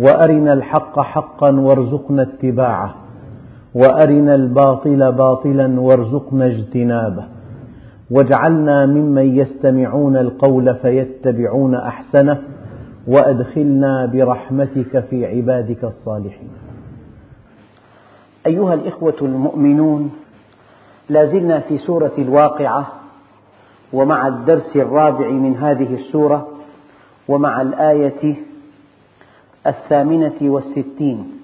وأرنا الحق حقا وارزقنا اتباعه وأرنا الباطل باطلا وارزقنا اجتنابه واجعلنا ممن يستمعون القول فيتبعون أحسنه وأدخلنا برحمتك في عبادك الصالحين. أيها الإخوة المؤمنون لا زلنا في سورة الواقعة ومع الدرس الرابع من هذه السورة ومع الآية الثامنة والستين.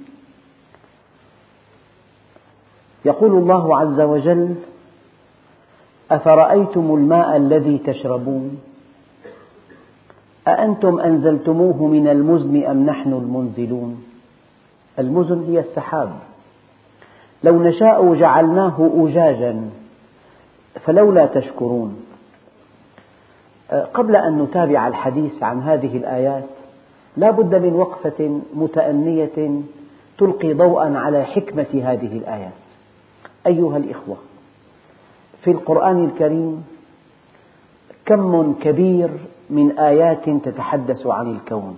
يقول الله عز وجل أفرأيتم الماء الذي تشربون؟ أأنتم أنزلتموه من المزن أم نحن المنزلون؟ المزن هي السحاب. لو نشاء جعلناه أجاجا فلولا تشكرون. قبل أن نتابع الحديث عن هذه الآيات لا بد من وقفة متأنية تلقي ضوءا على حكمة هذه الآيات. أيها الإخوة في القرآن الكريم كم كبير من آيات تتحدث عن الكون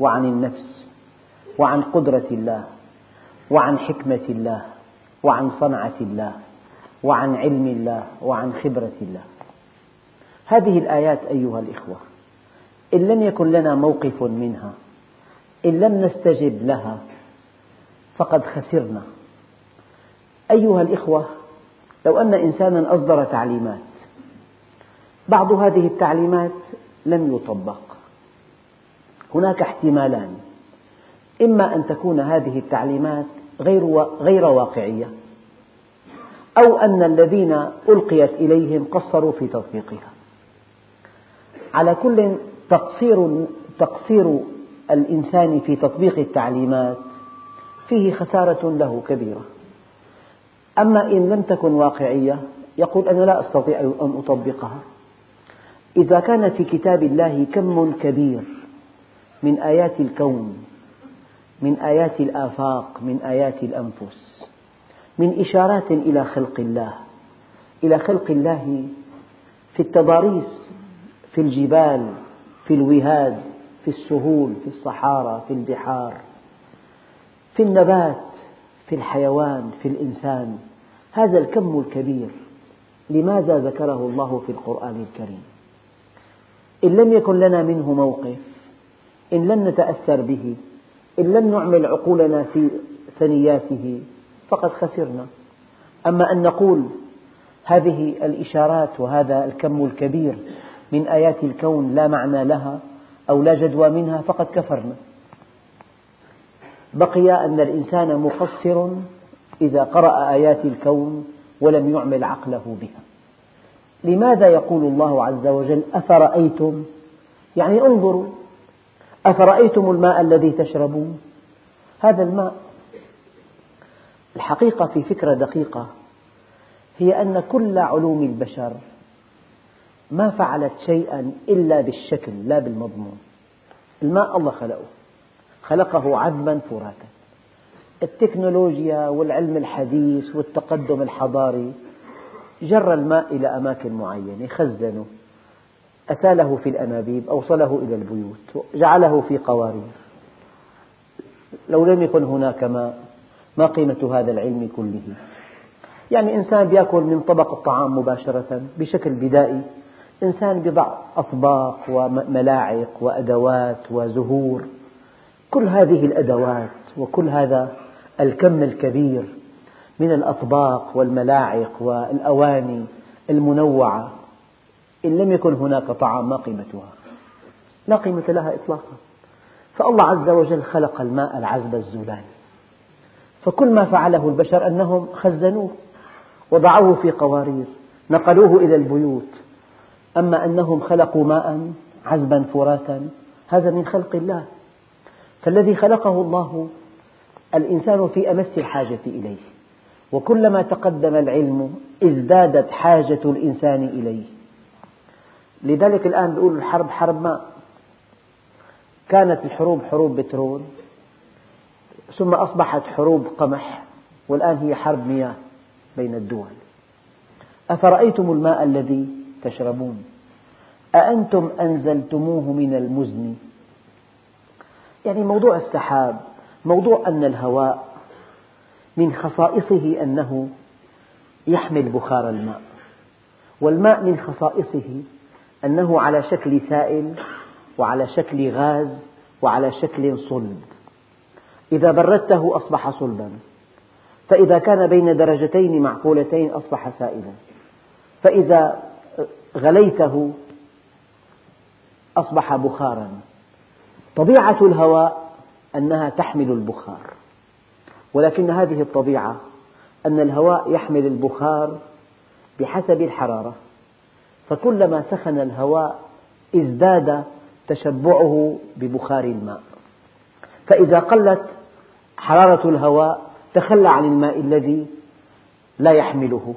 وعن النفس وعن قدرة الله وعن حكمة الله وعن صنعة الله وعن علم الله وعن خبرة الله. هذه الآيات أيها الإخوة إن لم يكن لنا موقف منها إن لم نستجب لها فقد خسرنا. أيها الإخوة لو أن إنسانا أصدر تعليمات بعض هذه التعليمات لم يطبق. هناك احتمالان. إما أن تكون هذه التعليمات غير غير واقعية أو أن الذين ألقيت إليهم قصروا في تطبيقها على كل تقصير تقصير الإنسان في تطبيق التعليمات فيه خسارة له كبيرة. أما إن لم تكن واقعية يقول أنا لا أستطيع أن أطبقها. إذا كان في كتاب الله كم كبير من آيات الكون من آيات الآفاق من آيات الأنفس من إشارات إلى خلق الله إلى خلق الله في التضاريس في الجبال في الوهاد في السهول في الصحارى في البحار في النبات في الحيوان في الإنسان. هذا الكم الكبير. لماذا ذكره الله في القرآن الكريم؟ إن لم يكن لنا منه موقف إن لم نتأثر به إن لم نعمل عقولنا في ثنياته فقد خسرنا. أما أن نقول هذه الإشارات وهذا الكم الكبير من آيات الكون لا معنى لها أو لا جدوى منها فقد كفرنا. بقي أن الإنسان مقصر إذا قرأ آيات الكون ولم يعمل عقله بها. لماذا يقول الله عز وجل أفرأيتم؟ يعني انظروا أفرأيتم الماء الذي تشربون؟ هذا الماء. الحقيقة في فكرة دقيقة هي أن كل علوم البشر ما فعلت شيئا إلا بالشكل لا بالمضمون. الماء الله خلقه. خلقه عذبا فراتا التكنولوجيا والعلم الحديث والتقدم الحضاري جر الماء إلى أماكن معينة خزنه أساله في الأنابيب أوصله إلى البيوت جعله في قوارير. لو لم يكن هناك ماء ما قيمة هذا العلم كله؟ يعني إنسان يأكل من طبق الطعام مباشرة بشكل بدائي. إنسان بضع أطباق وملاعق وأدوات وزهور. كل هذه الأدوات وكل هذا الكم الكبير من الأطباق والملاعق والأواني المنوعة إن لم يكن هناك طعام ما قيمتها لا قيمة لها إطلاقا. فالله عز وجل خلق الماء العذب الزلال. فكل ما فعله البشر أنهم خزنوه وضعوه في قوارير نقلوه إلى البيوت أما أنهم خلقوا ماء عذبا فراتا هذا من خلق الله. فالذي خلقه الله الإنسان في أمس الحاجة إليه. وكلما تقدم العلم ازدادت حاجة الإنسان إليه. لذلك الآن يقول الحرب حرب ماء. كانت الحروب حروب بترول ثم أصبحت حروب قمح والآن هي حرب مياه بين الدول. أفرأيتم الماء الذي تشربون أأنتم أنزلتموه من المزن؟ يعني موضوع السحاب موضوع أن الهواء من خصائصه أنه يحمل بخار الماء والماء من خصائصه أنه على شكل سائل وعلى شكل غاز وعلى شكل صلب. إذا بردته أصبح صلبا فإذا كان بين درجتين معقولتين أصبح سائلا. فإذا غليته أصبح بخارا. طبيعة الهواء أنها تحمل البخار. ولكن هذه الطبيعة أن الهواء يحمل البخار بحسب الحرارة. فكلما سخن الهواء ازداد تشبعه ببخار الماء. فإذا قلت حرارة الهواء تخلى عن الماء الذي لا يحمله.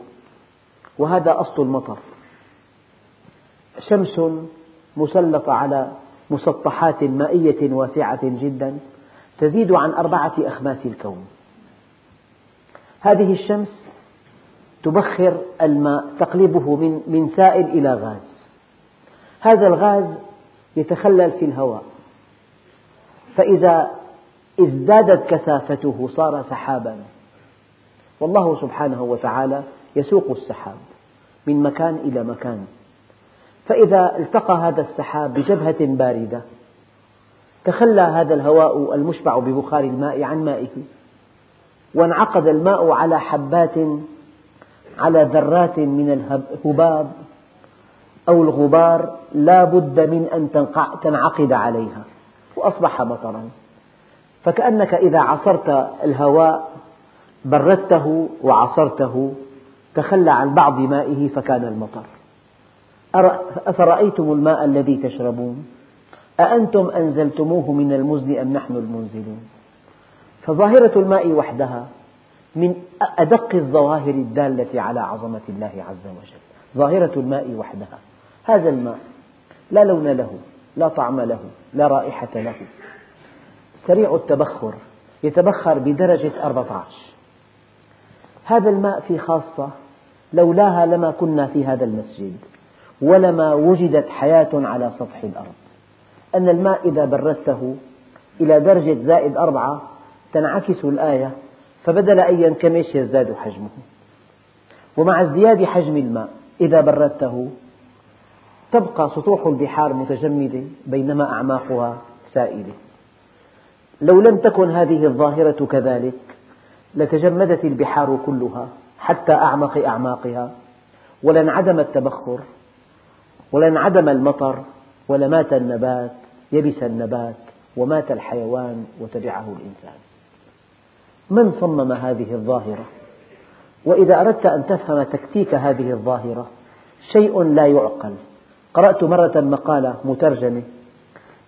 وهذا أصل المطر. شمس مسلطة على مسطحات مائية واسعة جدا تزيد عن أربعة أخماس الكون. هذه الشمس تبخر الماء تقلبه من من سائل إلى غاز. هذا الغاز يتخلل في الهواء. فإذا ازدادت كثافته صار سحابا. والله سبحانه وتعالى يسوق السحاب من مكان إلى مكان. فإذا التقى هذا السحاب بجبهة باردة تخلى هذا الهواء المشبع ببخار الماء عن مائه وانعقد الماء على حبات على ذرات من الهباب أو الغبار لا بد من أن تنعقد عليها وأصبح مطرا فكأنك إذا عصرت الهواء بردته وعصرته تخلى عن بعض مائه فكان المطر. أفرأيتم الماء الذي تشربون؟ أأنتم أنزلتموه من المزن أم نحن المنزلون؟ فظاهرة الماء وحدها من أدق الظواهر الدالة على عظمة الله عز وجل. ظاهرة الماء وحدها. هذا الماء لا لون له لا طعم له لا رائحة له. سريع التبخر يتبخر بدرجة 14 هذا الماء في خاصة لولاها لما كنا في هذا المسجد. ولما وجدت حياة على سطح الأرض. أن الماء إذا بردته إلى درجة زائد أربعة تنعكس الآية فبدل أن ينكمش يزداد حجمه. ومع ازدياد حجم الماء إذا بردته تبقى سطوح البحار متجمدة بينما أعماقها سائلة. لو لم تكن هذه الظاهرة كذلك لتجمدت البحار كلها حتى أعمق أعماقها ولانعدم التبخر ولانعدم المطر ولمات النبات يبس النبات ومات الحيوان وتبعه الإنسان. من صمم هذه الظاهرة؟ وإذا أردت أن تفهم تكتيك هذه الظاهرة شيء لا يعقل. قرأت مرة مقالة مترجمة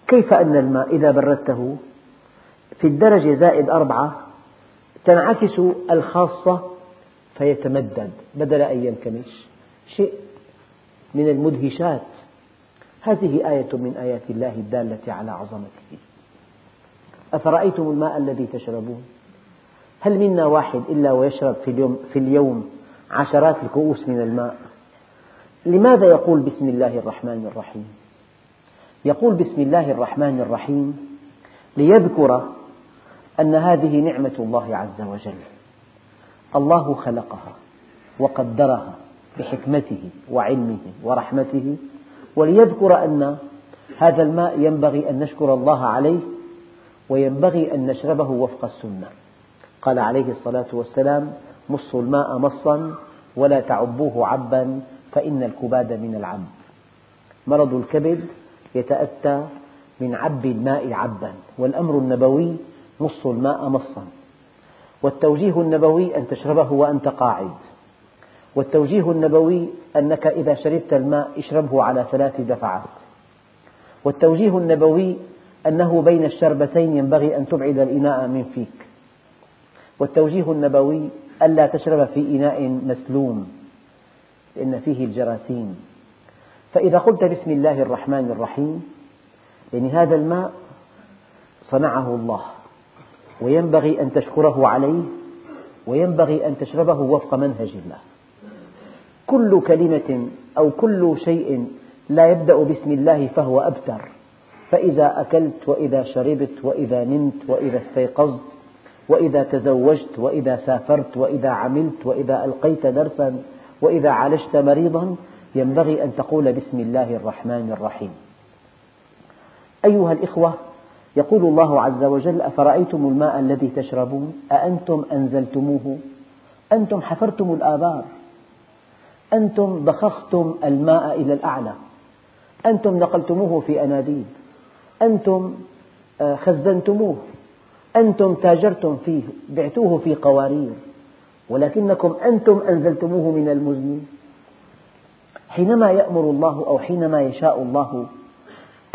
كيف أن الماء إذا بردته؟ في الدرجة زائد أربعة تنعكس الخاصة فيتمدد بدل أن ينكمش. شيء من المدهشات. هذه آية من آيات الله الدالة على عظمته. أفرأيتم الماء الذي تشربون؟ هل منا واحد إلا ويشرب في اليوم, في اليوم عشرات الكؤوس من الماء؟ لماذا يقول بسم الله الرحمن الرحيم؟ يقول بسم الله الرحمن الرحيم ليذكر أن هذه نعمة الله عز وجل. الله خلقها وقدرها. بحكمته وعلمه ورحمته وليذكر أن هذا الماء ينبغي أن نشكر الله عليه وينبغي أن نشربه وفق السنة. قال عليه الصلاة والسلام مصوا الماء مصا ولا تعبوه عبا فإن الكباد من العب مرض الكبد يتأتى من عب الماء عبا والأمر النبوي مص الماء مصا. والتوجيه النبوي أن تشربه وأنت قاعد. والتوجيه النبوي أنك إذا شربت الماء اشربه على ثلاث دفعات. والتوجيه النبوي أنه بين الشربتين ينبغي أن تبعد الإناء من فيك. والتوجيه النبوي ألا تشرب في إناء مسلوم لأن فيه الجراثيم. فإذا قلت بسم الله الرحمن الرحيم يعني هذا الماء صنعه الله وينبغي أن تشكره عليه وينبغي أن تشربه وفق منهج الله. كل كلمة أو كل شيء لا يبدأ بسم الله فهو أبتر. فإذا أكلت وإذا شربت وإذا نمت وإذا استيقظت وإذا تزوجت وإذا سافرت وإذا عملت وإذا ألقيت درسا وإذا عالجت مريضا ينبغي أن تقول بسم الله الرحمن الرحيم. أيها الإخوة يقول الله عز وجل أفرأيتم الماء الذي تشربون؟ أأنتم أنزلتموه؟ أنتم حفرتم الآبار؟ أنتم ضخختم الماء إلى الأعلى. أنتم نقلتموه في أناديل أنتم آه، خزنتموه. أنتم تاجرتم فيه بعتوه في قوارير. ولكنكم أنتم أنزلتموه من المزن حينما يأمر الله أو حينما يشاء الله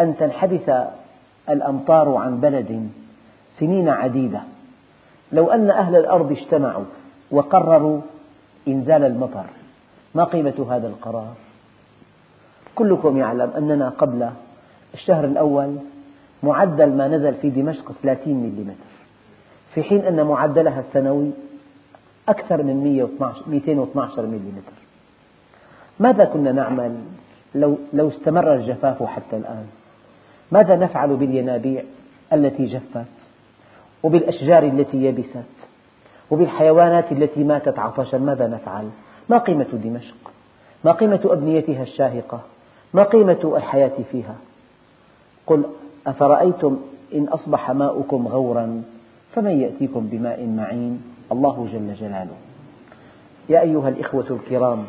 أن تنحبس الأمطار عن بلد سنين عديدة لو أن أهل الأرض اجتمعوا وقرروا إنزال المطر. ما قيمة هذا القرار؟ كلكم يعلم أننا قبل الشهر الأول معدل ما نزل في دمشق 30 ملم في حين أن معدلها السنوي أكثر من 212 ملم ماذا كنا نعمل لو, لو استمر الجفاف حتى الآن؟ ماذا نفعل بالينابيع التي جفت؟ وبالأشجار التي يبست؟ وبالحيوانات التي ماتت عطشا؟ ماذا نفعل؟ ما قيمة دمشق؟ ما قيمة أبنيتها الشاهقة؟ ما قيمة الحياة فيها؟ قل أفرأيتم إن أصبح ماؤكم غورا فمن يأتيكم بماء معين؟ الله جل جلاله. يا أيها الإخوة الكرام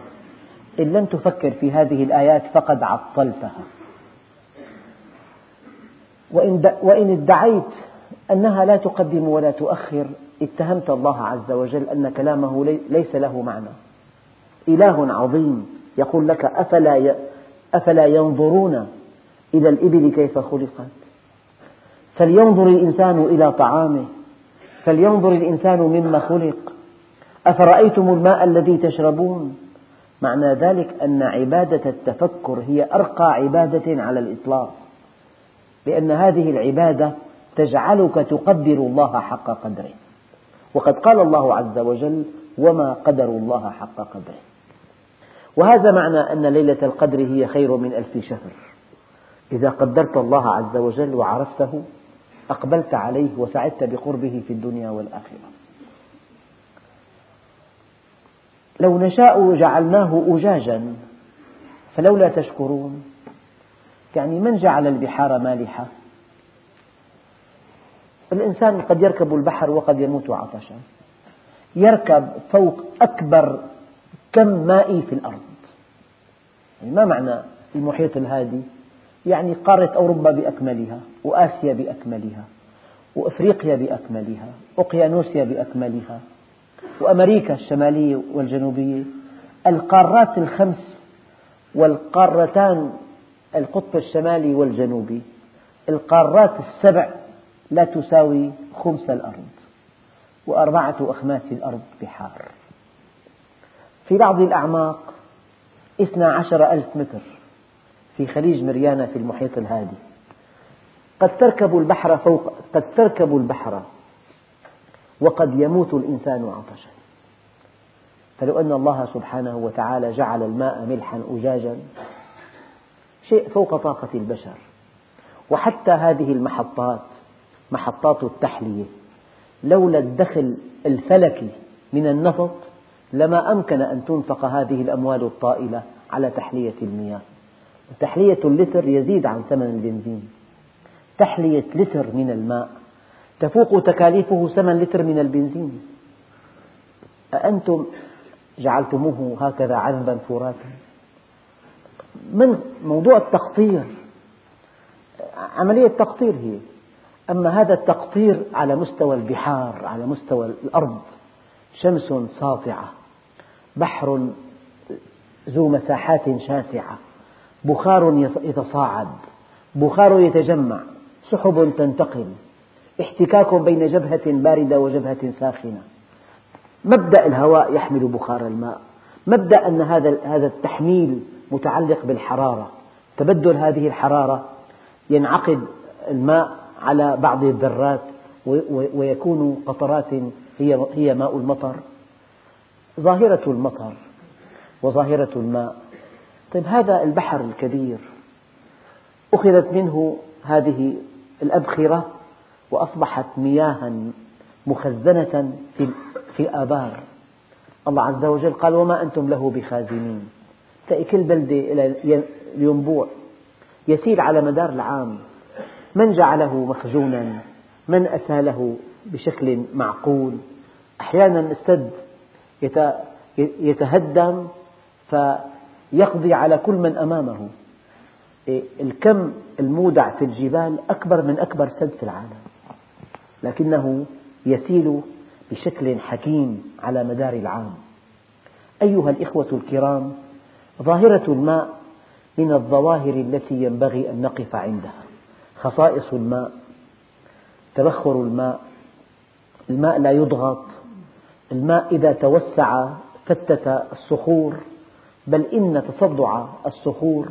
إن لم تفكر في هذه الآيات فقد عطلتها. وإن ادعيت أنها لا تقدم ولا تؤخر اتهمت الله عز وجل أن كلامه ليس له معنى. إله عظيم يقول لك أفلا أفلا ينظرون إلى الإبل كيف خلقت؟ فلينظر الإنسان إلى طعامه فلينظر الإنسان مما خلق. أفرأيتم الماء الذي تشربون؟ معنى ذلك أن عبادة التفكر هي أرقى عبادة على الإطلاق. لأن هذه العبادة تجعلك تقدر الله حق قدره. وقد قال الله عز وجل وما قدروا الله حق قدره. وهذا معنى أن ليلة القدر هي خير من ألف شهر. إذا قدرت الله عز وجل وعرفته أقبلت عليه وسعدت بقربه في الدنيا والآخرة. لو نشاء جعلناه أجاجا فلولا تشكرون. يعني من جعل البحار مالحة؟ الإنسان قد يركب البحر وقد يموت عطشا. يركب فوق أكبر كم مائي في الأرض. يعني ما معنى المحيط الهادي؟ يعني قارة أوروبا بأكملها وآسيا بأكملها وأفريقيا بأكملها أوقيانوسيا بأكملها وأمريكا الشمالية والجنوبية. القارات الخمس والقارتان القطب الشمالي والجنوبي القارات السبع لا تساوي خمس الأرض وأربعة أخماس الأرض بحار. في بعض الأعماق اثنا عشر ألف متر في خليج مريانا في المحيط الهادي. قد تركب البحر فوق قد تركب البحر وقد يموت الإنسان عطشا. فلو أن الله سبحانه وتعالى جعل الماء ملحا أجاجا شيء فوق طاقة البشر. وحتى هذه المحطات محطات التحلية لولا الدخل الفلكي من النفط لما أمكن أن تنفق هذه الأموال الطائلة على تحلية المياه. تحلية اللتر يزيد عن ثمن البنزين. تحلية لتر من الماء. تفوق تكاليفه ثمن لتر من البنزين. أأنتم جعلتموه هكذا عذبا فراتا من موضوع التقطير؟ عملية تقطير هي. أما هذا التقطير على مستوى البحار على مستوى الأرض شمس ساطعة بحر ذو مساحات شاسعة بخار يتصاعد بخار يتجمع سحب تنتقل احتكاك بين جبهة باردة وجبهة ساخنة. مبدأ الهواء يحمل بخار الماء. مبدأ أن هذا هذا التحميل متعلق بالحرارة. تبدل هذه الحرارة ينعقد الماء على بعض الذرات ويكون قطرات هي هي ماء المطر ظاهرة المطر وظاهرة الماء. طيب هذا البحر الكبير أخذت منه هذه الأبخرة وأصبحت مياها مخزنة في الآبار الله عز وجل قال وما أنتم له بخازنين. تلاقي كل بلدة إلى الينبوع يسير على مدار العام. من جعله مخزونا؟ من أساله؟ بشكل معقول. أحيانا السد يتهدم فيقضي على كل من أمامه. الكم المودع في الجبال أكبر من أكبر سد في العالم. لكنه يسيل بشكل حكيم على مدار العام. أيها الإخوة الكرام ظاهرة الماء من الظواهر التي ينبغي أن نقف عندها. خصائص الماء تبخر الماء الماء لا يضغط. الماء إذا توسع فتت الصخور بل إن تصدع الصخور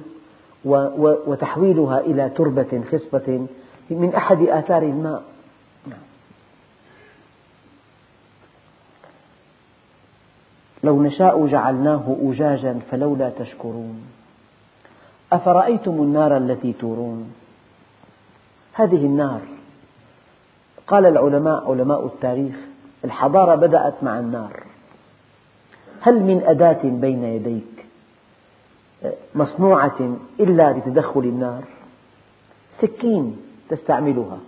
وتحويلها إلى تربة خصبة من أحد آثار الماء. لو نشاء جعلناه أجاجا فلولا تشكرون. أفرأيتم النار التي تورون؟ هذه النار قال العلماء علماء التاريخ الحضارة بدأت مع النار. هل من أداة بين يديك مصنوعة إلا لتدخل النار؟ سكين تستعملها.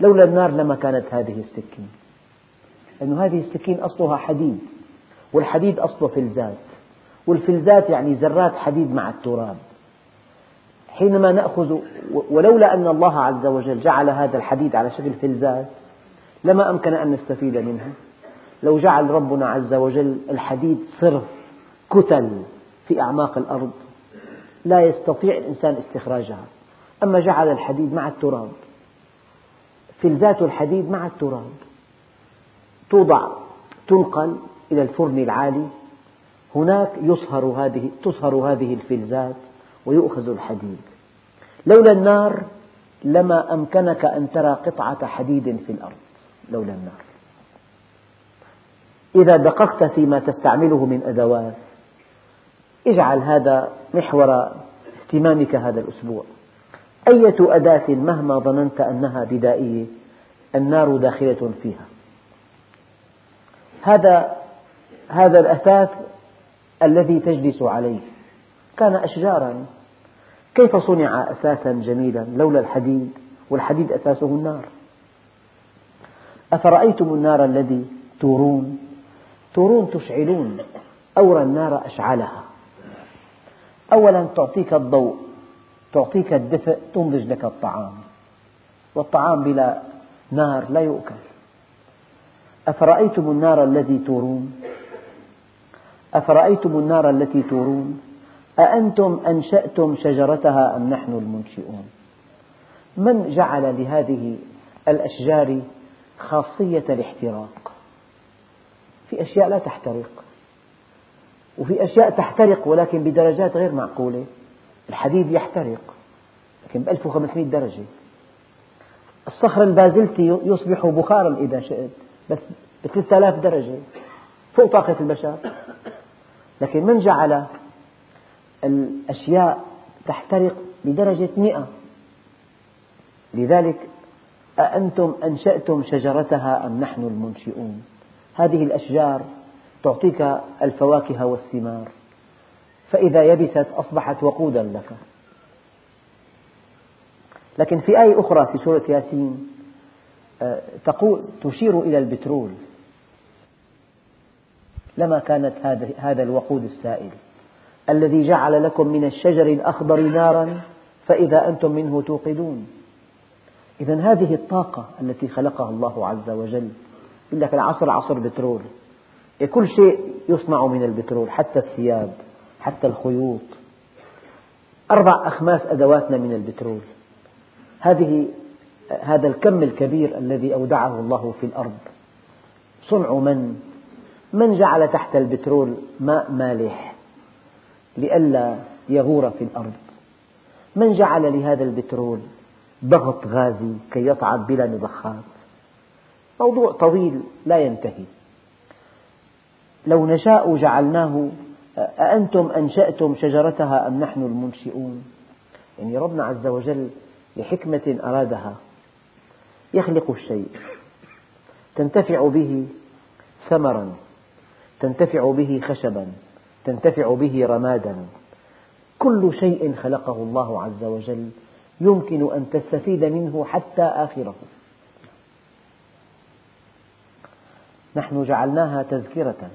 لولا النار لما كانت هذه السكين. لأن هذه السكين أصلها حديد والحديد أصله فلزات والفلزات يعني ذرات حديد مع التراب. حينما نأخذ ولولا أن الله عز وجل جعل هذا الحديد على شكل فلزات لما أمكن أن نستفيد منه. لو جعل ربنا عز وجل الحديد صرف كتل في أعماق الأرض لا يستطيع الإنسان استخراجها. أما جعل الحديد مع التراب فلزات الحديد مع التراب توضع تنقل إلى الفرن العالي هناك يصهر هذه تصهر هذه الفلزات. ويؤخذ الحديد. لولا النار لما أمكنك أن ترى قطعة حديد في الأرض. لولا النار. إذا دققت فيما تستعمله من أدوات اجعل هذا محور اهتمامك هذا الأسبوع. أية أداة مهما ظننت أنها بدائية النار داخلة فيها. هذا هذا الأثاث الذي تجلس عليه. كان أشجارا كيف صنع أساسا جميلا لولا الحديد؟ والحديد أساسه النار. أفرأيتم النار الذي تورون؟ تورون تشعلون. أورى النار أشعلها. أولا تعطيك الضوء تعطيك الدفء تنضج لك الطعام. والطعام بلا نار لا يؤكل. أفرأيتم النار التي تورون؟ أفرأيتم النار التي تورون؟ أأنتم أنشأتم شجرتها أم نحن المنشئون؟ من جعل لهذه الأشجار خاصية الاحتراق؟ في أشياء لا تحترق وفي أشياء تحترق ولكن بدرجات غير معقولة. الحديد يحترق لكن ب 1500 درجة. الصخر البازلتي يصبح بخارا إذا شئت بس ب 3000 درجة فوق طاقة البشر. لكن من جعل الأشياء تحترق بدرجة مئة. لذلك أأنتم أنشأتم شجرتها أم نحن المنشئون؟ هذه الأشجار تعطيك الفواكه والثمار فإذا يبست أصبحت وقودا لك. لكن في آية أخرى في سورة ياسين آه، تقول تشير إلى البترول. لما كانت هذا الوقود السائل. الذي جعل لكم من الشجر الأخضر نارا فإذا أنتم منه توقدون. إذا هذه الطاقة التي خلقها الله عز وجل يقول لك العصر عصر بترول كل شيء يصنع من البترول حتى الثياب حتى الخيوط. أربع أخماس أدواتنا من البترول. هذه هذا الكم الكبير الذي أودعه الله في الأرض. صنع من؟ من جعل تحت البترول ماء مالح؟ لئلا يغور في الأرض. من جعل لهذا البترول ضغط غازي كي يصعد بلا مضخات؟ موضوع طويل لا ينتهي. لو نشاء جعلناه أأنتم أنشأتم شجرتها أم نحن المنشئون؟ يعني ربنا عز وجل لحكمة أرادها يخلق الشيء. تنتفع به ثمرا تنتفع به خشبا. تنتفع به رمادا. كل شيء خلقه الله عز وجل يمكن أن تستفيد منه حتى آخره. نحن جعلناها تذكرة.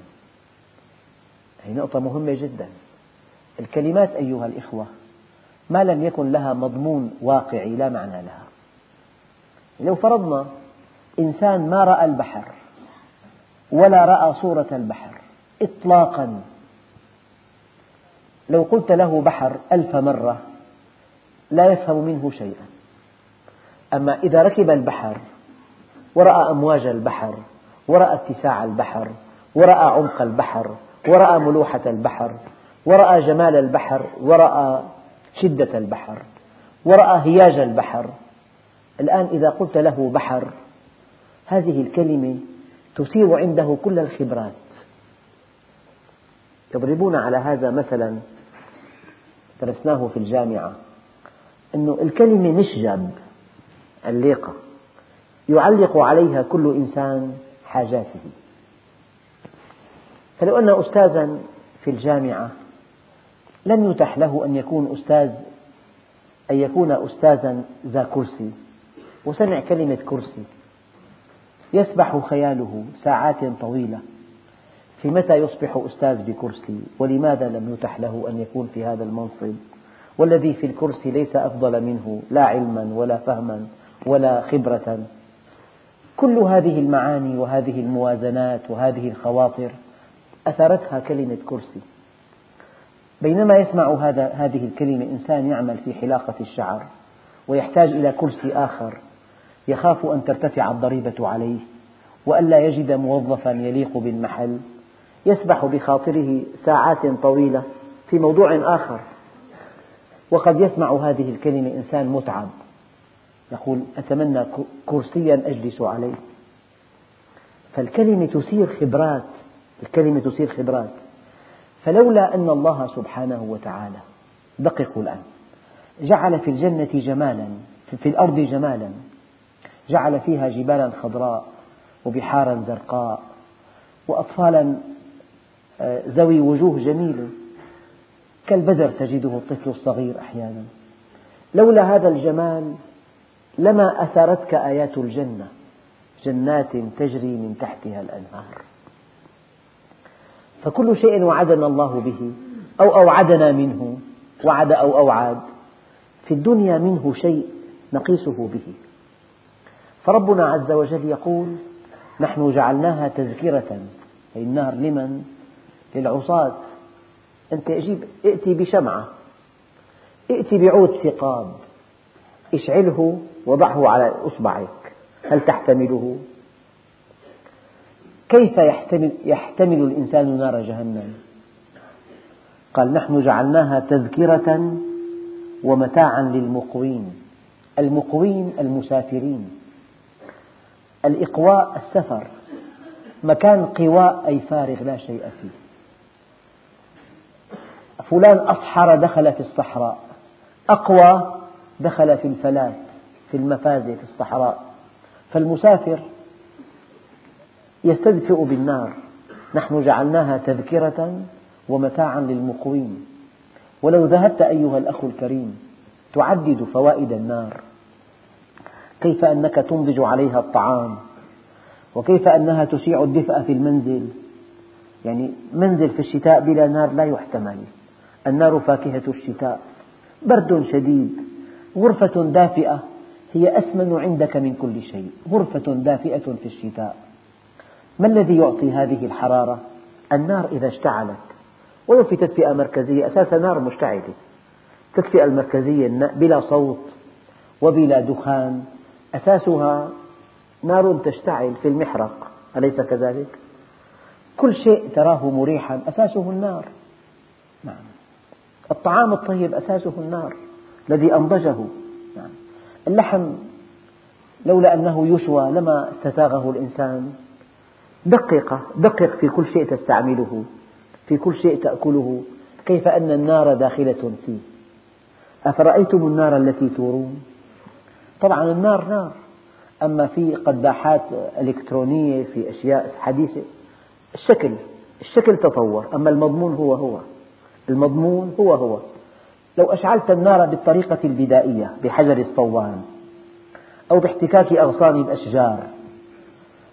هذه نقطة مهمة جدا. الكلمات أيها الإخوة ما لم يكن لها مضمون واقعي لا معنى لها. لو فرضنا إنسان ما رأى البحر ولا رأى صورة البحر إطلاقا لو قلت له بحر ألف مرة لا يفهم منه شيئا. أما إذا ركب البحر ورأى أمواج البحر ورأى اتساع البحر ورأى عمق البحر ورأى ملوحة البحر ورأى جمال البحر ورأى شدة البحر ورأى هياج البحر الآن إذا قلت له بحر هذه الكلمة تثير عنده كل الخبرات. يضربون على هذا مثلا درسناه في الجامعة أن الكلمة مشجب الليقة يعلق عليها كل إنسان حاجاته. فلو أن أستاذا في الجامعة لم يتح له أن يكون أستاذ أن يكون أستاذا ذا كرسي وسمع كلمة كرسي يسبح خياله ساعات طويلة. في متى يصبح أستاذ بكرسي؟ ولماذا لم يتح له أن يكون في هذا المنصب؟ والذي في الكرسي ليس أفضل منه لا علما ولا فهما ولا خبرة. كل هذه المعاني وهذه الموازنات وهذه الخواطر أثرتها كلمة كرسي. بينما يسمع هذا هذه الكلمة إنسان يعمل في حلاقة الشعر ويحتاج إلى كرسي آخر يخاف أن ترتفع الضريبة عليه وألا يجد موظفا يليق بالمحل. يسبح بخاطره ساعات طويلة في موضوع آخر. وقد يسمع هذه الكلمة إنسان متعب. يقول أتمنى كرسيا أجلس عليه. فالكلمة تثير خبرات الكلمة تثير خبرات. فلولا أن الله سبحانه وتعالى دققوا الآن. جعل في الجنة جمالا في الأرض جمالا. جعل فيها جبالا خضراء وبحارا زرقاء. وأطفالا ذوي وجوه جميلة. كالبدر تجده الطفل الصغير أحيانا. لولا هذا الجمال لما أثارتك آيات الجنة جنات تجري من تحتها الأنهار. فكل شيء وعدنا الله به أو أوعدنا منه وعد أو أوعد في الدنيا منه شيء نقيسه به. فربنا عز وجل يقول نحن جعلناها تذكرة. أي النار لمن؟ للعصاة. أنت أجيب ائتي بشمعة. ائتي بعود ثقاب. اشعله وضعه على إصبعك. هل تحتمله؟ كيف يحتمل, يحتمل الإنسان نار جهنم؟ قال نحن جعلناها تذكرة ومتاعا للمقوين. المقوين المسافرين. الإقواء السفر. مكان قواء أي فارغ لا شيء فيه. فلان أصحر دخل في الصحراء أقوى دخل في الفلات في المفازة في الصحراء. فالمسافر يستدفئ بالنار. نحن جعلناها تذكرة ومتاعا للمقوين. ولو ذهبت أيها الأخ الكريم تعدد فوائد النار. كيف أنك تنضج عليها الطعام؟ وكيف أنها تشيع الدفء في المنزل؟ يعني منزل في الشتاء بلا نار لا يحتمل. النار فاكهة الشتاء برد شديد غرفة دافئة هي أسمن عندك من كل شيء غرفة دافئة في الشتاء ما الذي يعطي هذه الحرارة؟ النار إذا اشتعلت ولو في تدفئة مركزية أساسا نار مشتعلة التدفئة المركزية بلا صوت وبلا دخان أساسها نار تشتعل في المحرق أليس كذلك؟ كل شيء تراه مريحا أساسه النار نعم الطعام الطيب أساسه النار الذي أنضجه. نعم. اللحم لولا أنه يشوى لما استساغه الإنسان. دقق دقق في كل شيء تستعمله في كل شيء تأكله. كيف أن النار داخلة فيه؟ أفرأيتم النار التي تورون؟ طبعا النار نار. أما في قداحات إلكترونية في أشياء حديثة الشكل الشكل تطور. أما المضمون هو هو. المضمون هو هو. لو أشعلت النار بالطريقة البدائية بحجر الصوان أو باحتكاك أغصان الأشجار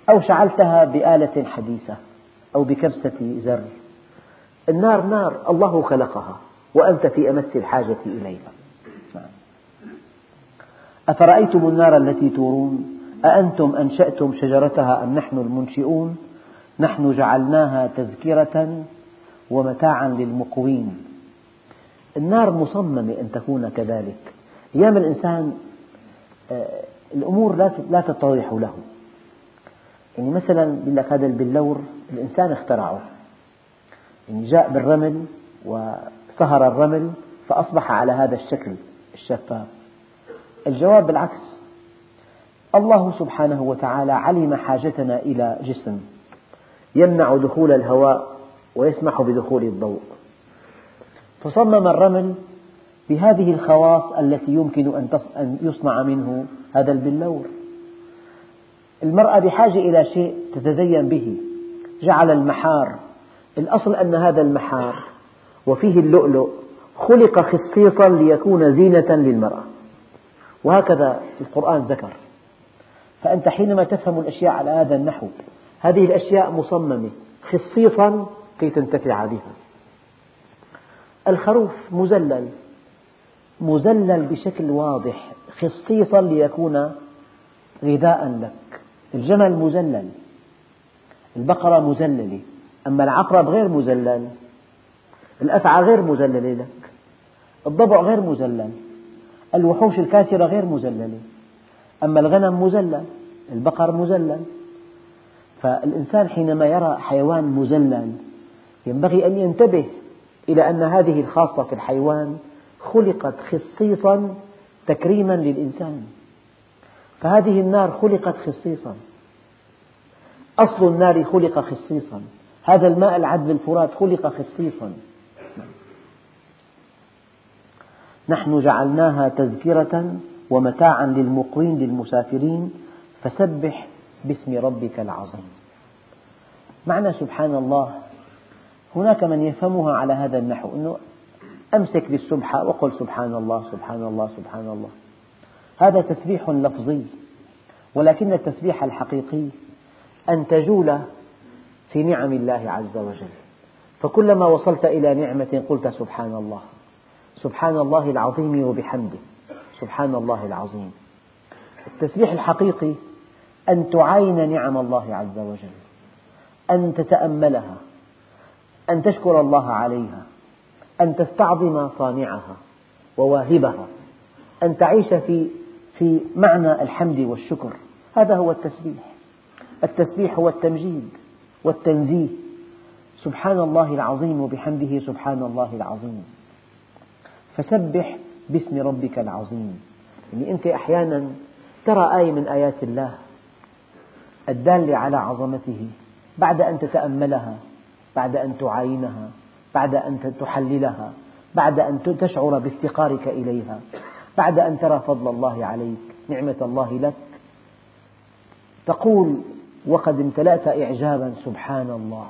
أو شعلتها بآلة حديثة أو بكبسة زر النار نار الله خلقها وأنت في أمس الحاجة إليها. أفرأيتم النار التي تورون؟ أأنتم أنشأتم شجرتها أم نحن المنشئون؟ نحن جعلناها تذكرة ومتاعا للمقوين. النار مصممة أن تكون كذلك. أيام الإنسان آه، الأمور لا تتضح له. يعني مثلا يقول لك هذا البلور الإنسان اخترعه. يعني جاء بالرمل وصهر الرمل فأصبح على هذا الشكل الشفاف. الجواب بالعكس. الله سبحانه وتعالى علم حاجتنا إلى جسم. يمنع دخول الهواء. ويسمح بدخول الضوء. فصمم الرمل بهذه الخواص التي يمكن أن يصنع منه هذا البلور. المرأة بحاجة إلى شيء تتزين به. جعل المحار. الأصل أن هذا المحار وفيه اللؤلؤ خلق خصيصا ليكون زينة للمرأة. وهكذا القرآن ذكر. فأنت حينما تفهم الأشياء على هذا النحو هذه الأشياء مصممة خصيصا كي تنتفع بها. الخروف مزلل. مزلل بشكل واضح. خصيصا ليكون غذاء لك. الجمل مزلل. البقرة مزللة. أما العقرب غير مزلل. الأفعى غير مزللة لك. الضبع غير مزلل. الوحوش الكاسرة غير مزللة أما الغنم مزلل. البقر مزلل. فالإنسان حينما يرى حيوان مزلل ينبغي أن ينتبه إلى أن هذه الخاصة في الحيوان خلقت خصيصا تكريما للإنسان. فهذه النار خلقت خصيصا. أصل النار خلق خصيصا. هذا الماء العذب الفرات خلق خصيصا. نحن جعلناها تذكرة ومتاعا للمقوين للمسافرين. فسبح باسم ربك العظيم. معنى سبحان الله هناك من يفهمها على هذا النحو أنه أمسك بالسبحة وقل سبحان الله سبحان الله سبحان الله هذا تسبيح لفظي ولكن التسبيح الحقيقي أن تجول في نعم الله عز وجل. فكلما وصلت إلى نعمة قلت سبحان الله سبحان الله العظيم وبحمده. سبحان الله العظيم. التسبيح الحقيقي أن تعاين نعم الله عز وجل. أن تتأملها. أن تشكر الله عليها أن تستعظم صانعها وواهبها أن تعيش في في معنى الحمد والشكر. هذا هو التسبيح. التسبيح هو التمجيد والتنزيه. سبحان الله العظيم وبحمده سبحان الله العظيم. فسبح باسم ربك العظيم. يعني أنت أحيانا ترى آية من آيات الله الدالة على عظمته بعد أن تتأملها. بعد أن تعاينها بعد أن تحللها بعد أن تشعر بافتقارك إليها بعد أن ترى فضل الله عليك نعمة الله لك. تقول وقد امتلأت إعجابا سبحان الله.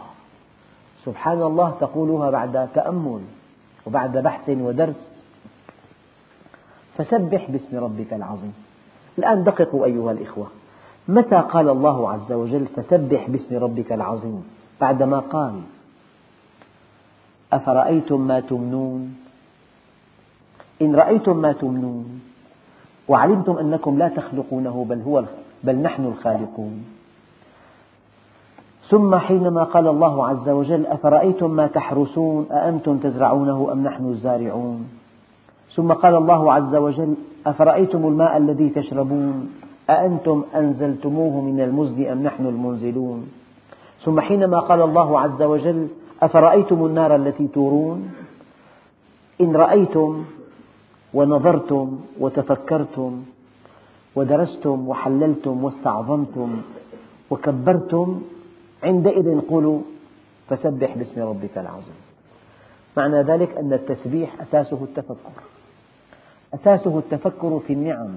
سبحان الله تقولها بعد تأمل وبعد بحث ودرس. فسبح باسم ربك العظيم. الآن دققوا أيها الإخوة. متى قال الله عز وجل فسبح باسم ربك العظيم بعدما قال أفرأيتم ما تمنون؟ إن رأيتم ما تمنون وعلمتم أنكم لا تخلقونه بل, هو بل نحن الخالقون. ثم حينما قال الله عز وجل أفرأيتم ما تحرسون؟ أأنتم تزرعونه أم نحن الزارعون؟ ثم قال الله عز وجل أفرأيتم الماء الذي تشربون؟ أأنتم أنزلتموه من المزن أم نحن المنزلون؟ ثم حينما قال الله عز وجل أفرأيتم النار التي تورون؟ إن رأيتم ونظرتم وتفكرتم ودرستم وحللتم واستعظمتم وكبرتم عندئذ قولوا فسبح باسم ربك العظيم. معنى ذلك أن التسبيح أساسه التفكر. أساسه التفكر في النعم.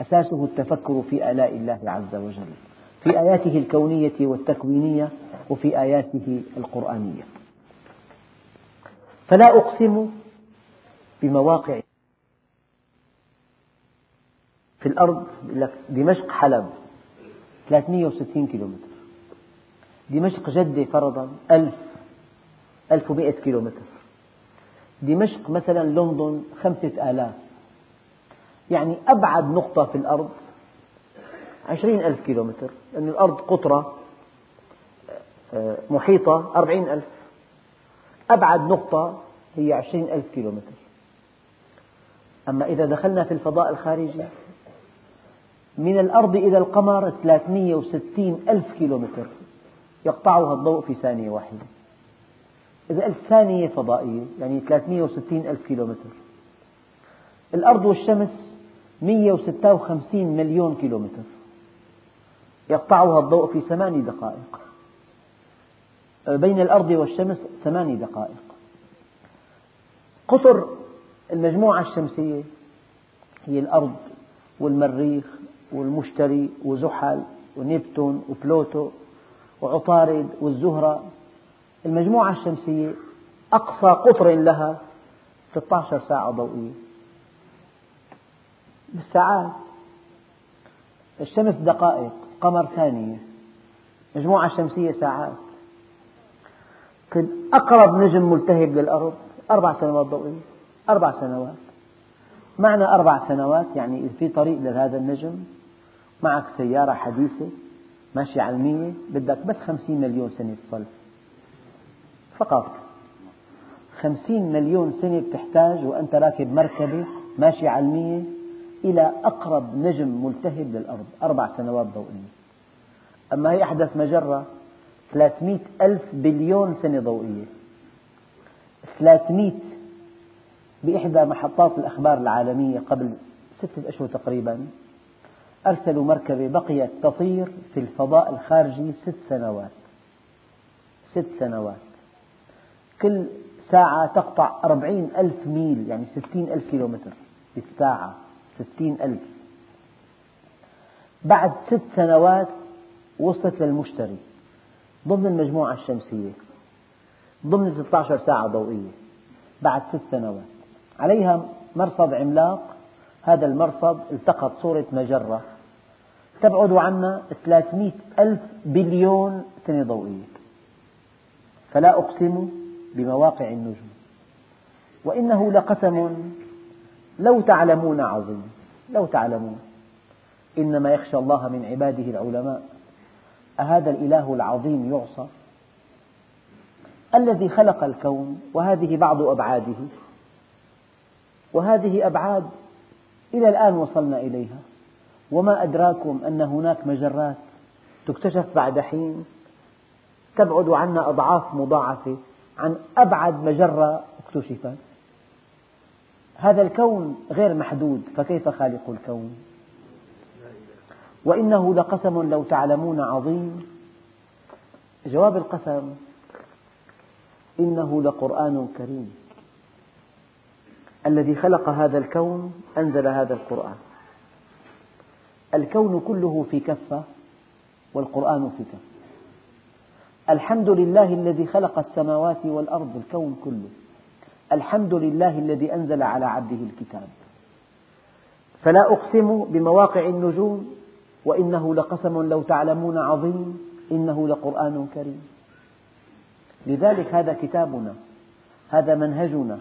أساسه التفكر في آلاء الله عز وجل. في آياته الكونية والتكوينية وفي آياته القرآنية. فلا أقسم بمواقع في الأرض دمشق حلب 360 كيلومتر. دمشق جدة فرضا 1000 1100 كيلومتر. دمشق مثلا لندن خمسة آلاف. يعني أبعد نقطة في الأرض عشرين ألف كيلومتر لأن الأرض قطرة آه، محيطة أربعين ألف. أبعد نقطة هي عشرين ألف كيلومتر. أما إذا دخلنا في الفضاء الخارجي من الأرض إلى القمر 360 ألف كيلومتر. يقطعها الضوء في ثانية واحدة. إذا قلت ثانية فضائية يعني 360 ألف كيلومتر. الأرض والشمس 156 مليون كيلومتر. يقطعها الضوء في ثماني دقائق. بين الأرض والشمس ثماني دقائق. قطر المجموعة الشمسية هي الأرض والمريخ والمشتري وزحل ونبتون وبلوتو وعطارد والزهرة. المجموعة الشمسية أقصى قطر لها 16 ساعة ضوئية. بالساعات الشمس دقائق. قمر ثانية مجموعة شمسية ساعات. أقرب نجم ملتهب للأرض. أربع سنوات ضوئية. أربع سنوات. معنى أربع سنوات يعني إذا في طريق لهذا النجم. معك سيارة حديثة ماشية على المية. بدك بس خمسين مليون سنة تصل. فقط. خمسين مليون سنة بتحتاج وأنت راكب مركبة ماشية على المية. إلى أقرب نجم ملتهب للأرض أربع سنوات ضوئية. أما هي أحدث مجرة 300 ألف بليون سنة ضوئية. 300 بإحدى محطات الأخبار العالمية قبل ستة أشهر تقريبا أرسلوا مركبة بقيت تطير في الفضاء الخارجي ست سنوات. ست سنوات. كل ساعة تقطع أربعين ألف ميل يعني ستين ألف كيلومتر بالساعة. ستين ألف. بعد ست سنوات وصلت للمشتري ضمن المجموعة الشمسية ضمن 16 ساعة ضوئية. بعد ست سنوات عليها مرصد عملاق. هذا المرصد التقط صورة مجرة. تبعد عنا 300 ألف بليون سنة ضوئية. فلا أقسم بمواقع النجوم. وإنه لقسم لو تعلمون عظيم لو تعلمون. إنما يخشى الله من عباده العلماء. أهذا الإله العظيم يعصى الذي خلق الكون وهذه بعض أبعاده. وهذه أبعاد إلى الآن وصلنا إليها. وما أدراكم أن هناك مجرات تكتشف بعد حين؟ تبعد عنا أضعاف مضاعفة عن أبعد مجرة اكتشفت. هذا الكون غير محدود فكيف خالق الكون؟ وإنه لقسم لو تعلمون عظيم. جواب القسم إنه لقرآن كريم. الذي خلق هذا الكون أنزل هذا القرآن. الكون كله في كفة والقرآن في كفة. الحمد لله الذي خلق السماوات والأرض الكون كله. الحمد لله الذي أنزل على عبده الكتاب. فلا أقسم بمواقع النجوم وإنه لقسم لو تعلمون عظيم إنه لقرآن كريم. لذلك هذا كتابنا هذا منهجنا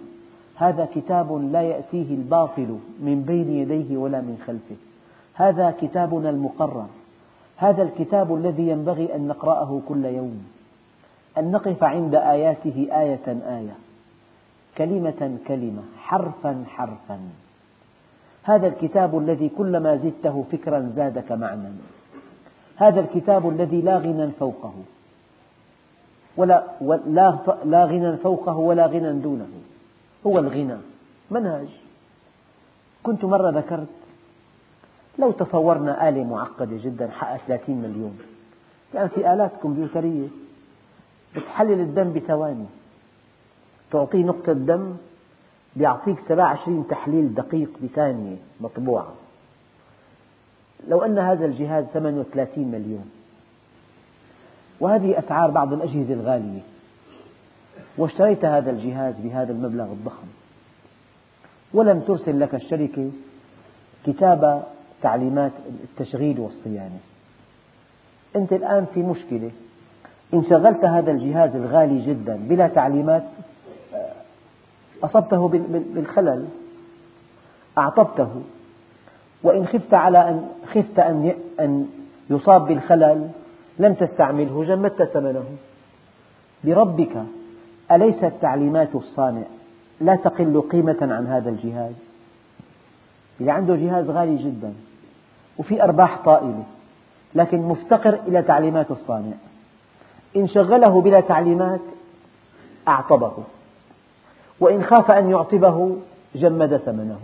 هذا كتاب لا يأتيه الباطل من بين يديه ولا من خلفه. هذا كتابنا المقرر. هذا الكتاب الذي ينبغي أن نقرأه كل يوم. أن نقف عند آياته آية آية. كلمة كلمة حرفا حرفا. هذا الكتاب الذي كلما زدته فكرا زادك معنى. هذا الكتاب الذي لا غنى فوقه. ولا, ولا لا غنى فوقه ولا غنى دونه. هو الغنى منهج. كنت مرة ذكرت لو تصورنا آلة معقدة جدا حقها 30 مليون. الآن يعني في آلات كمبيوترية بتحلل الدم بثواني. تعطيه نقطة دم بيعطيك 27 تحليل دقيق بثانية مطبوعة لو أن هذا الجهاز ثمنه 30 مليون. وهذه أسعار بعض الأجهزة الغالية. واشتريت هذا الجهاز بهذا المبلغ الضخم. ولم ترسل لك الشركة كتاب تعليمات التشغيل والصيانة. أنت الآن في مشكلة. إن شغلت هذا الجهاز الغالي جدا بلا تعليمات أصبته بالخلل أعطبته. وإن خفت على أن خفت أن أن يصاب بالخلل لم تستعمله جمدت ثمنه بربك أليست تعليمات الصانع؟ لا تقل قيمة عن هذا الجهاز. اللي عنده جهاز غالي جدا وفي أرباح طائلة لكن مفتقر إلى تعليمات الصانع. إن شغله بلا تعليمات أعطبه. وإن خاف أن يعطبه جمد ثمنه.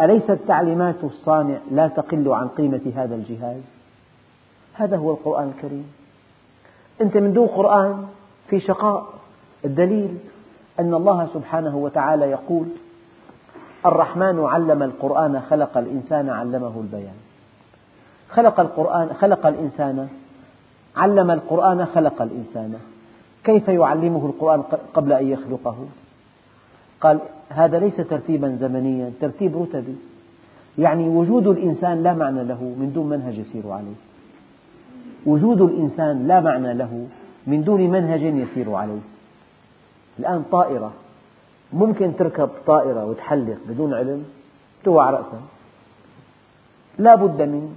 أليست تعليمات الصانع لا تقل عن قيمة هذا الجهاز؟ هذا هو القرآن الكريم. أنت من دون قرآن في شقاء. الدليل أن الله سبحانه وتعالى يقول الرحمن علم القرآن خلق الإنسان علمه البيان. خلق القرآن خلق الإنسان علم القرآن خلق الإنسان. كيف يعلمه القرآن قبل أن يخلقه؟ قال هذا ليس ترتيبا زمنيا ترتيب رتبي. يعني وجود الإنسان لا معنى له من دون منهج يسير عليه. وجود الإنسان لا معنى له من دون منهج يسير عليه. الآن طائرة. ممكن تركب طائرة وتحلق بدون علم؟ توعى رأسا. لا بد من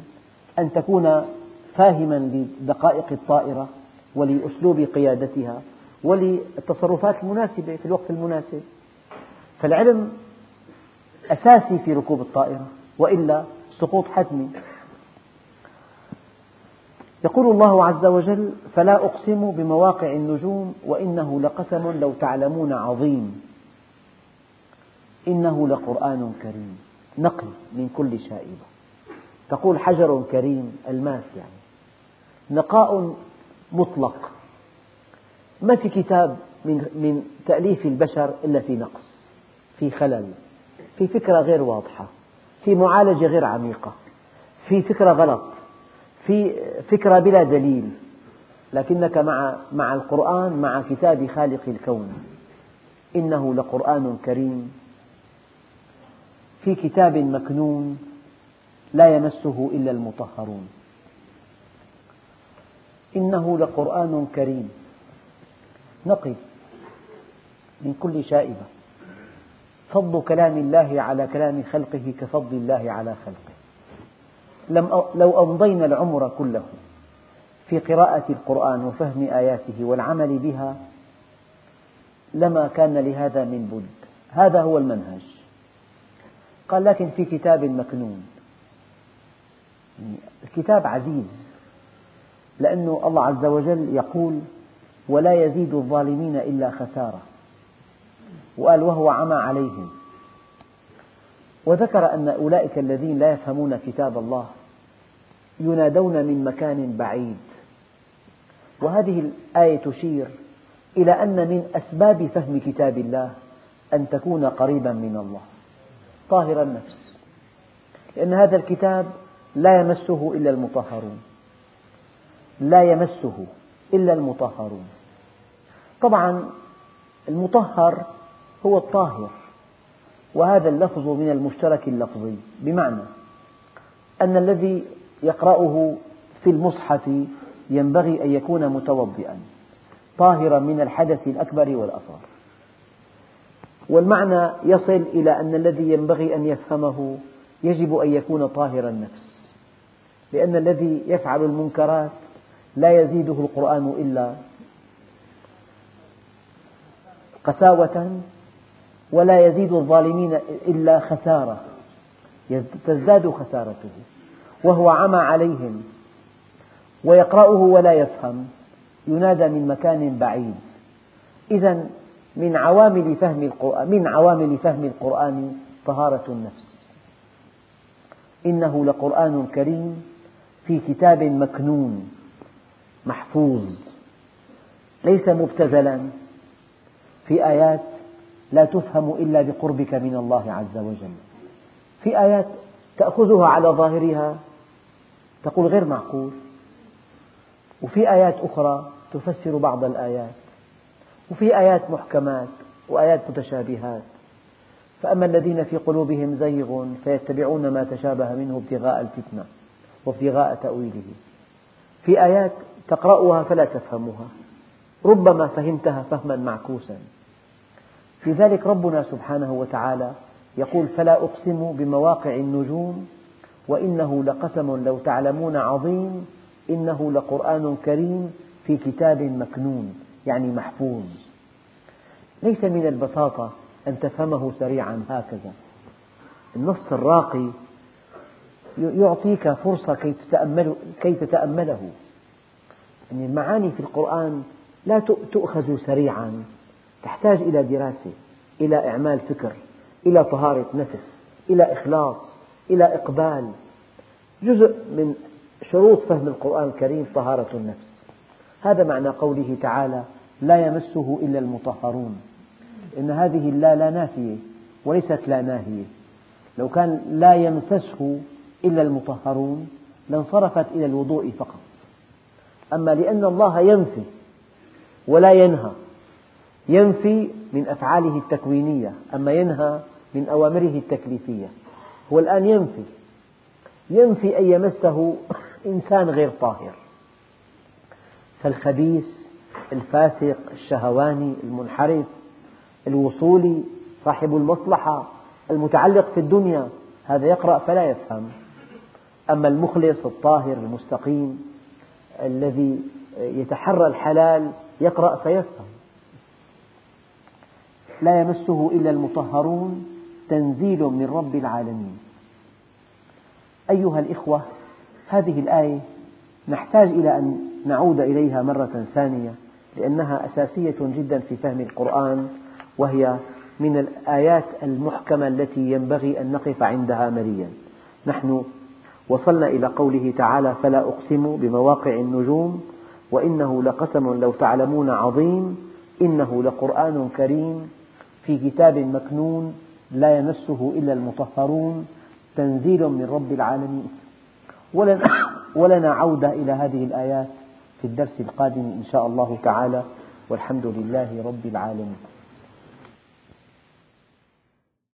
أن تكون فاهما لدقائق الطائرة. ولأسلوب قيادتها وللتصرفات المناسبة في الوقت المناسب. فالعلم أساسي في ركوب الطائرة وإلا سقوط حتمي. يقول الله عز وجل فلا أقسم بمواقع النجوم وإنه لقسم لو تعلمون عظيم. إنه لقرآن كريم نقي من كل شائبة. تقول حجر كريم الماس يعني. نقاء مطلق. ما في كتاب من, من تأليف البشر إلا في نقص في خلل في فكرة غير واضحة في معالجة غير عميقة في فكرة غلط في فكرة بلا دليل. لكنك مع مع القرآن مع كتاب خالق الكون. إنه لقرآن كريم. في كتاب مكنون لا يمسه إلا المطهرون. إنه لقرآن كريم. نقي من كل شائبة. فضل كلام الله على كلام خلقه كفضل الله على خلقه. لو أمضينا العمر كله في قراءة القرآن وفهم آياته والعمل بها لما كان لهذا من بد. هذا هو المنهج. قال لكن في كتاب مكنون. الكتاب عزيز. لأن الله عز وجل يقول ولا يزيد الظالمين إلا خسارة. وقال وهو عمى عليهم. وذكر أن أولئك الذين لا يفهمون كتاب الله ينادون من مكان بعيد. وهذه الآية تشير إلى أن من أسباب فهم كتاب الله أن تكون قريبا من الله طاهر النفس. لأن هذا الكتاب لا يمسه إلا المطهرون. لا يمسه إلا المطهرون. طبعا المطهر هو الطاهر وهذا اللفظ من المشترك اللفظي. بمعنى أن الذي يقرأه في المصحف ينبغي أن يكون متوضئا طاهرا من الحدث الأكبر والأصغر. والمعنى يصل إلى أن الذي ينبغي أن يفهمه يجب أن يكون طاهر النفس لأن الذي يفعل المنكرات لا يزيده القرآن إلا قساوة ولا يزيد الظالمين إلا خسارة. تزداد خسارته. وهو عمى عليهم. ويقرأه ولا يفهم. ينادى من مكان بعيد. إذا من عوامل فهم القرآن من عوامل فهم القرآن طهارة النفس. إنه لقرآن كريم في كتاب مكنون. محفوظ ليس مبتذلا. في آيات لا تفهم إلا بقربك من الله عز وجل. في آيات تأخذها على ظاهرها تقول غير معقول. وفي آيات أخرى تفسر بعض الآيات. وفي آيات محكمات وآيات متشابهات. فأما الذين في قلوبهم زيغ فيتبعون ما تشابه منه ابتغاء الفتنة وابتغاء تأويله. في آيات تقرأها فلا تفهمها. ربما فهمتها فهما معكوسا. في ذلك ربنا سبحانه وتعالى يقول فلا أقسم بمواقع النجوم وإنه لقسم لو تعلمون عظيم إنه لقرآن كريم في كتاب مكنون يعني محفوظ. ليس من البساطة أن تفهمه سريعا هكذا. النص الراقي يعطيك فرصة كي تتأمله. يعني المعاني في القرآن لا تؤخذ سريعا. تحتاج إلى دراسة إلى إعمال فكر إلى طهارة نفس إلى إخلاص إلى إقبال. جزء من شروط فهم القرآن الكريم طهارة النفس. هذا معنى قوله تعالى لا يمسه إلا المطهرون إن هذه اللا لا نافية وليست لا ناهية. لو كان لا يمسسه إلا المطهرون لانصرفت إلى الوضوء فقط. أما لأن الله ينفي ولا ينهى. ينفي من أفعاله التكوينية أما ينهى من أوامره التكليفية. هو الآن ينفي. ينفي أن يمسه إنسان غير طاهر. فالخبيث الفاسق الشهواني المنحرف الوصولي صاحب المصلحة المتعلق في الدنيا هذا يقرأ فلا يفهم. أما المخلص الطاهر المستقيم الذي يتحرى الحلال يقرأ فيفهم لا يمسه إلا المطهرون تنزيل من رب العالمين. أيها الإخوة هذه الآية نحتاج إلى أن نعود إليها مرة ثانية لأنها أساسية جدا في فهم القرآن وهي من الآيات المحكمة التي ينبغي أن نقف عندها مليا. نحن وصلنا إلى قوله تعالى فلا أقسم بمواقع النجوم وإنه لقسم لو تعلمون عظيم إنه لقرآن كريم في كتاب مكنون لا يمسه إلا المطهرون تنزيل من رب العالمين. ولنا عودة إلى هذه الآيات في الدرس القادم إن شاء الله تعالى والحمد لله رب العالمين.